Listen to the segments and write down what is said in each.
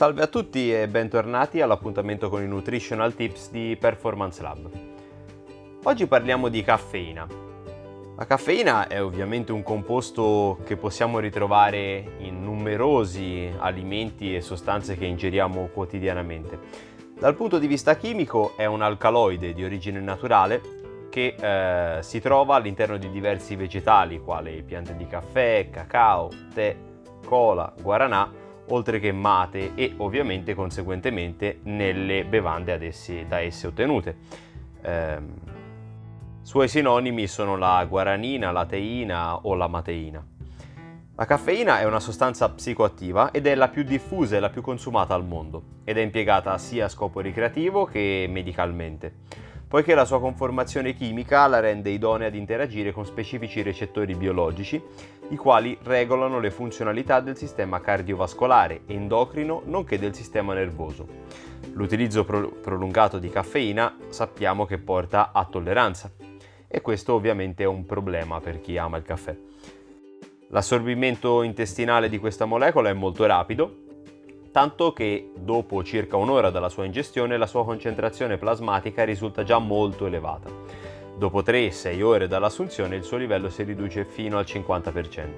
Salve a tutti e bentornati all'appuntamento con i Nutritional Tips di Performance Lab. Oggi parliamo di caffeina. La caffeina è ovviamente un composto che possiamo ritrovare in numerosi alimenti e sostanze che ingeriamo quotidianamente. Dal punto di vista chimico è un alcaloide di origine naturale che eh, si trova all'interno di diversi vegetali quali piante di caffè, cacao, tè, cola, guaranà, oltre che mate e ovviamente conseguentemente nelle bevande essi, da esse ottenute. Eh, suoi sinonimi sono la guaranina, la teina o la mateina. La caffeina è una sostanza psicoattiva ed è la più diffusa e la più consumata al mondo ed è impiegata sia a scopo ricreativo che medicalmente poiché la sua conformazione chimica la rende idonea ad interagire con specifici recettori biologici, i quali regolano le funzionalità del sistema cardiovascolare, endocrino, nonché del sistema nervoso. L'utilizzo pro- prolungato di caffeina sappiamo che porta a tolleranza e questo ovviamente è un problema per chi ama il caffè. L'assorbimento intestinale di questa molecola è molto rapido tanto che dopo circa un'ora dalla sua ingestione la sua concentrazione plasmatica risulta già molto elevata. Dopo 3-6 ore dall'assunzione il suo livello si riduce fino al 50%.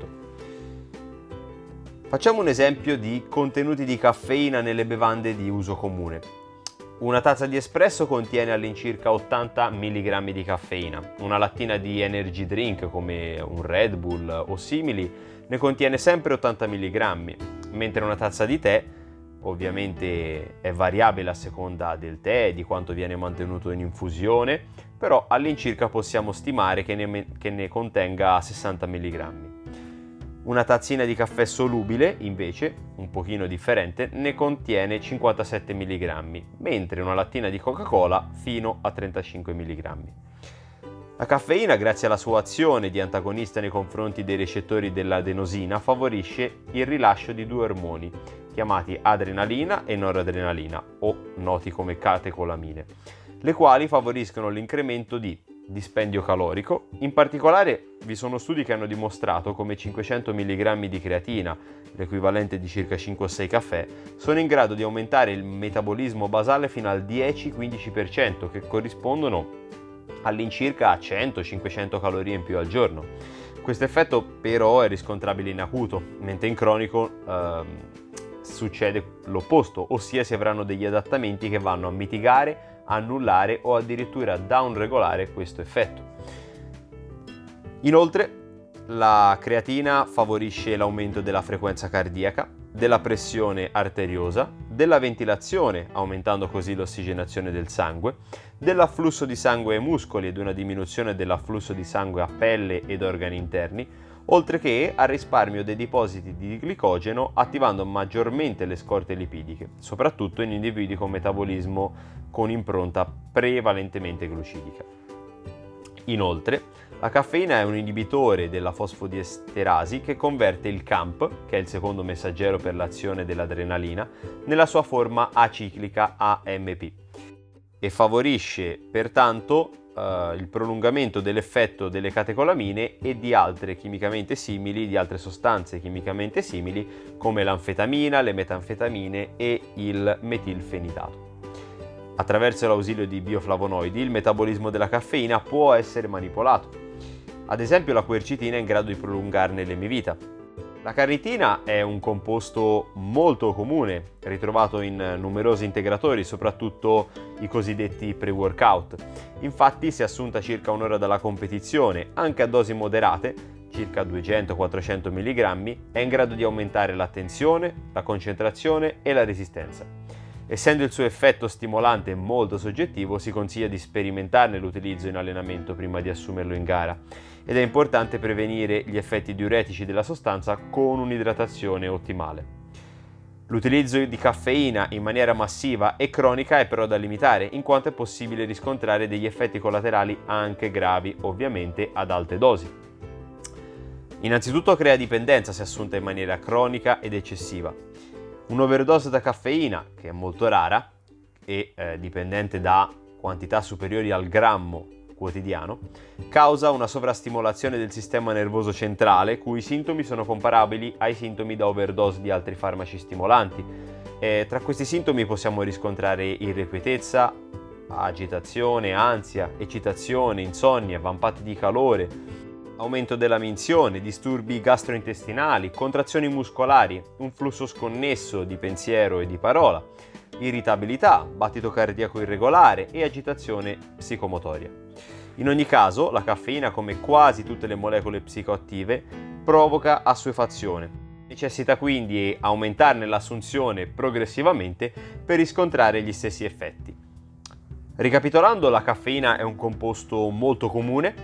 Facciamo un esempio di contenuti di caffeina nelle bevande di uso comune. Una tazza di espresso contiene all'incirca 80 mg di caffeina, una lattina di energy drink come un Red Bull o simili ne contiene sempre 80 mg, mentre una tazza di tè ovviamente è variabile a seconda del tè, di quanto viene mantenuto in infusione, però all'incirca possiamo stimare che ne, che ne contenga 60 mg. Una tazzina di caffè solubile, invece, un pochino differente, ne contiene 57 mg, mentre una lattina di Coca-Cola fino a 35 mg. La caffeina, grazie alla sua azione di antagonista nei confronti dei recettori dell'adenosina, favorisce il rilascio di due ormoni, chiamati adrenalina e noradrenalina, o noti come catecolamine, le quali favoriscono l'incremento di dispendio calorico. In particolare vi sono studi che hanno dimostrato come 500 mg di creatina, l'equivalente di circa 5 o 6 caffè, sono in grado di aumentare il metabolismo basale fino al 10-15%, che corrispondono all'incirca a 100-500 calorie in più al giorno. Questo effetto però è riscontrabile in acuto, mentre in cronico ehm, succede l'opposto, ossia si avranno degli adattamenti che vanno a mitigare, annullare o addirittura downregolare questo effetto. Inoltre, la creatina favorisce l'aumento della frequenza cardiaca, della pressione arteriosa, della ventilazione, aumentando così l'ossigenazione del sangue, dell'afflusso di sangue ai muscoli ed una diminuzione dell'afflusso di sangue a pelle ed organi interni, oltre che al risparmio dei depositi di glicogeno attivando maggiormente le scorte lipidiche, soprattutto in individui con metabolismo con impronta prevalentemente glucidica. Inoltre, la caffeina è un inibitore della fosfodiesterasi che converte il CAMP, che è il secondo messaggero per l'azione dell'adrenalina, nella sua forma aciclica AMP e favorisce pertanto uh, il prolungamento dell'effetto delle catecolamine e di altre chimicamente simili, di altre sostanze chimicamente simili come l'anfetamina, le metanfetamine e il metilfenidato. Attraverso l'ausilio di bioflavonoidi il metabolismo della caffeina può essere manipolato. Ad esempio la quercitina è in grado di prolungarne l'emivita, la carnitina è un composto molto comune, ritrovato in numerosi integratori, soprattutto i cosiddetti pre-workout. Infatti, se assunta circa un'ora dalla competizione, anche a dosi moderate, circa 200-400 mg, è in grado di aumentare l'attenzione, la concentrazione e la resistenza. Essendo il suo effetto stimolante molto soggettivo, si consiglia di sperimentarne l'utilizzo in allenamento prima di assumerlo in gara ed è importante prevenire gli effetti diuretici della sostanza con un'idratazione ottimale. L'utilizzo di caffeina in maniera massiva e cronica è però da limitare, in quanto è possibile riscontrare degli effetti collaterali anche gravi, ovviamente ad alte dosi. Innanzitutto crea dipendenza se assunta in maniera cronica ed eccessiva. Un'overdose da caffeina, che è molto rara e eh, dipendente da quantità superiori al grammo quotidiano, causa una sovrastimolazione del sistema nervoso centrale, cui sintomi sono comparabili ai sintomi da overdose di altri farmaci stimolanti. Eh, tra questi sintomi possiamo riscontrare irrequietezza, agitazione, ansia, eccitazione, insonnia, vampati di calore, aumento della minzione, disturbi gastrointestinali, contrazioni muscolari, un flusso sconnesso di pensiero e di parola, irritabilità, battito cardiaco irregolare e agitazione psicomotoria. In ogni caso, la caffeina, come quasi tutte le molecole psicoattive, provoca assuefazione. Necessita quindi aumentarne l'assunzione progressivamente per riscontrare gli stessi effetti. Ricapitolando, la caffeina è un composto molto comune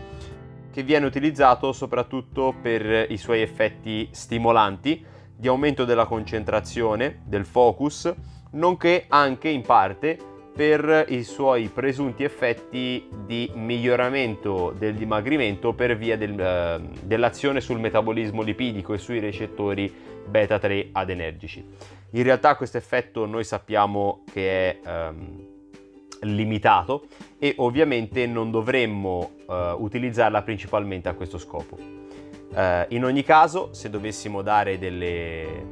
che viene utilizzato soprattutto per i suoi effetti stimolanti di aumento della concentrazione, del focus, nonché anche in parte per i suoi presunti effetti di miglioramento del dimagrimento per via del, eh, dell'azione sul metabolismo lipidico e sui recettori beta 3 adenergici. In realtà questo effetto noi sappiamo che è ehm, limitato e ovviamente non dovremmo eh, utilizzarla principalmente a questo scopo. Eh, in ogni caso, se dovessimo dare delle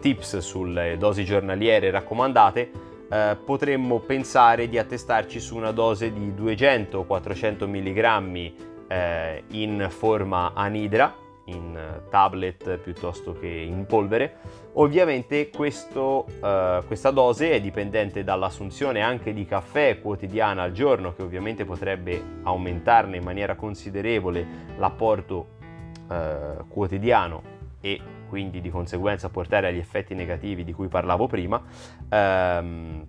tips sulle dosi giornaliere raccomandate, eh, potremmo pensare di attestarci su una dose di 200-400 mg eh, in forma anidra in tablet piuttosto che in polvere. Ovviamente questo, uh, questa dose è dipendente dall'assunzione anche di caffè quotidiana al giorno, che ovviamente potrebbe aumentarne in maniera considerevole l'apporto uh, quotidiano e quindi di conseguenza portare agli effetti negativi di cui parlavo prima. Um,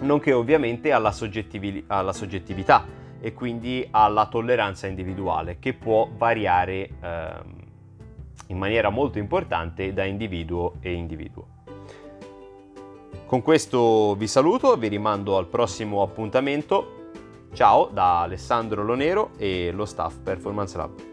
nonché ovviamente alla, soggettivi- alla soggettività e quindi alla tolleranza individuale che può variare ehm, in maniera molto importante da individuo e individuo. Con questo vi saluto, vi rimando al prossimo appuntamento. Ciao da Alessandro Lonero e lo staff Performance Lab.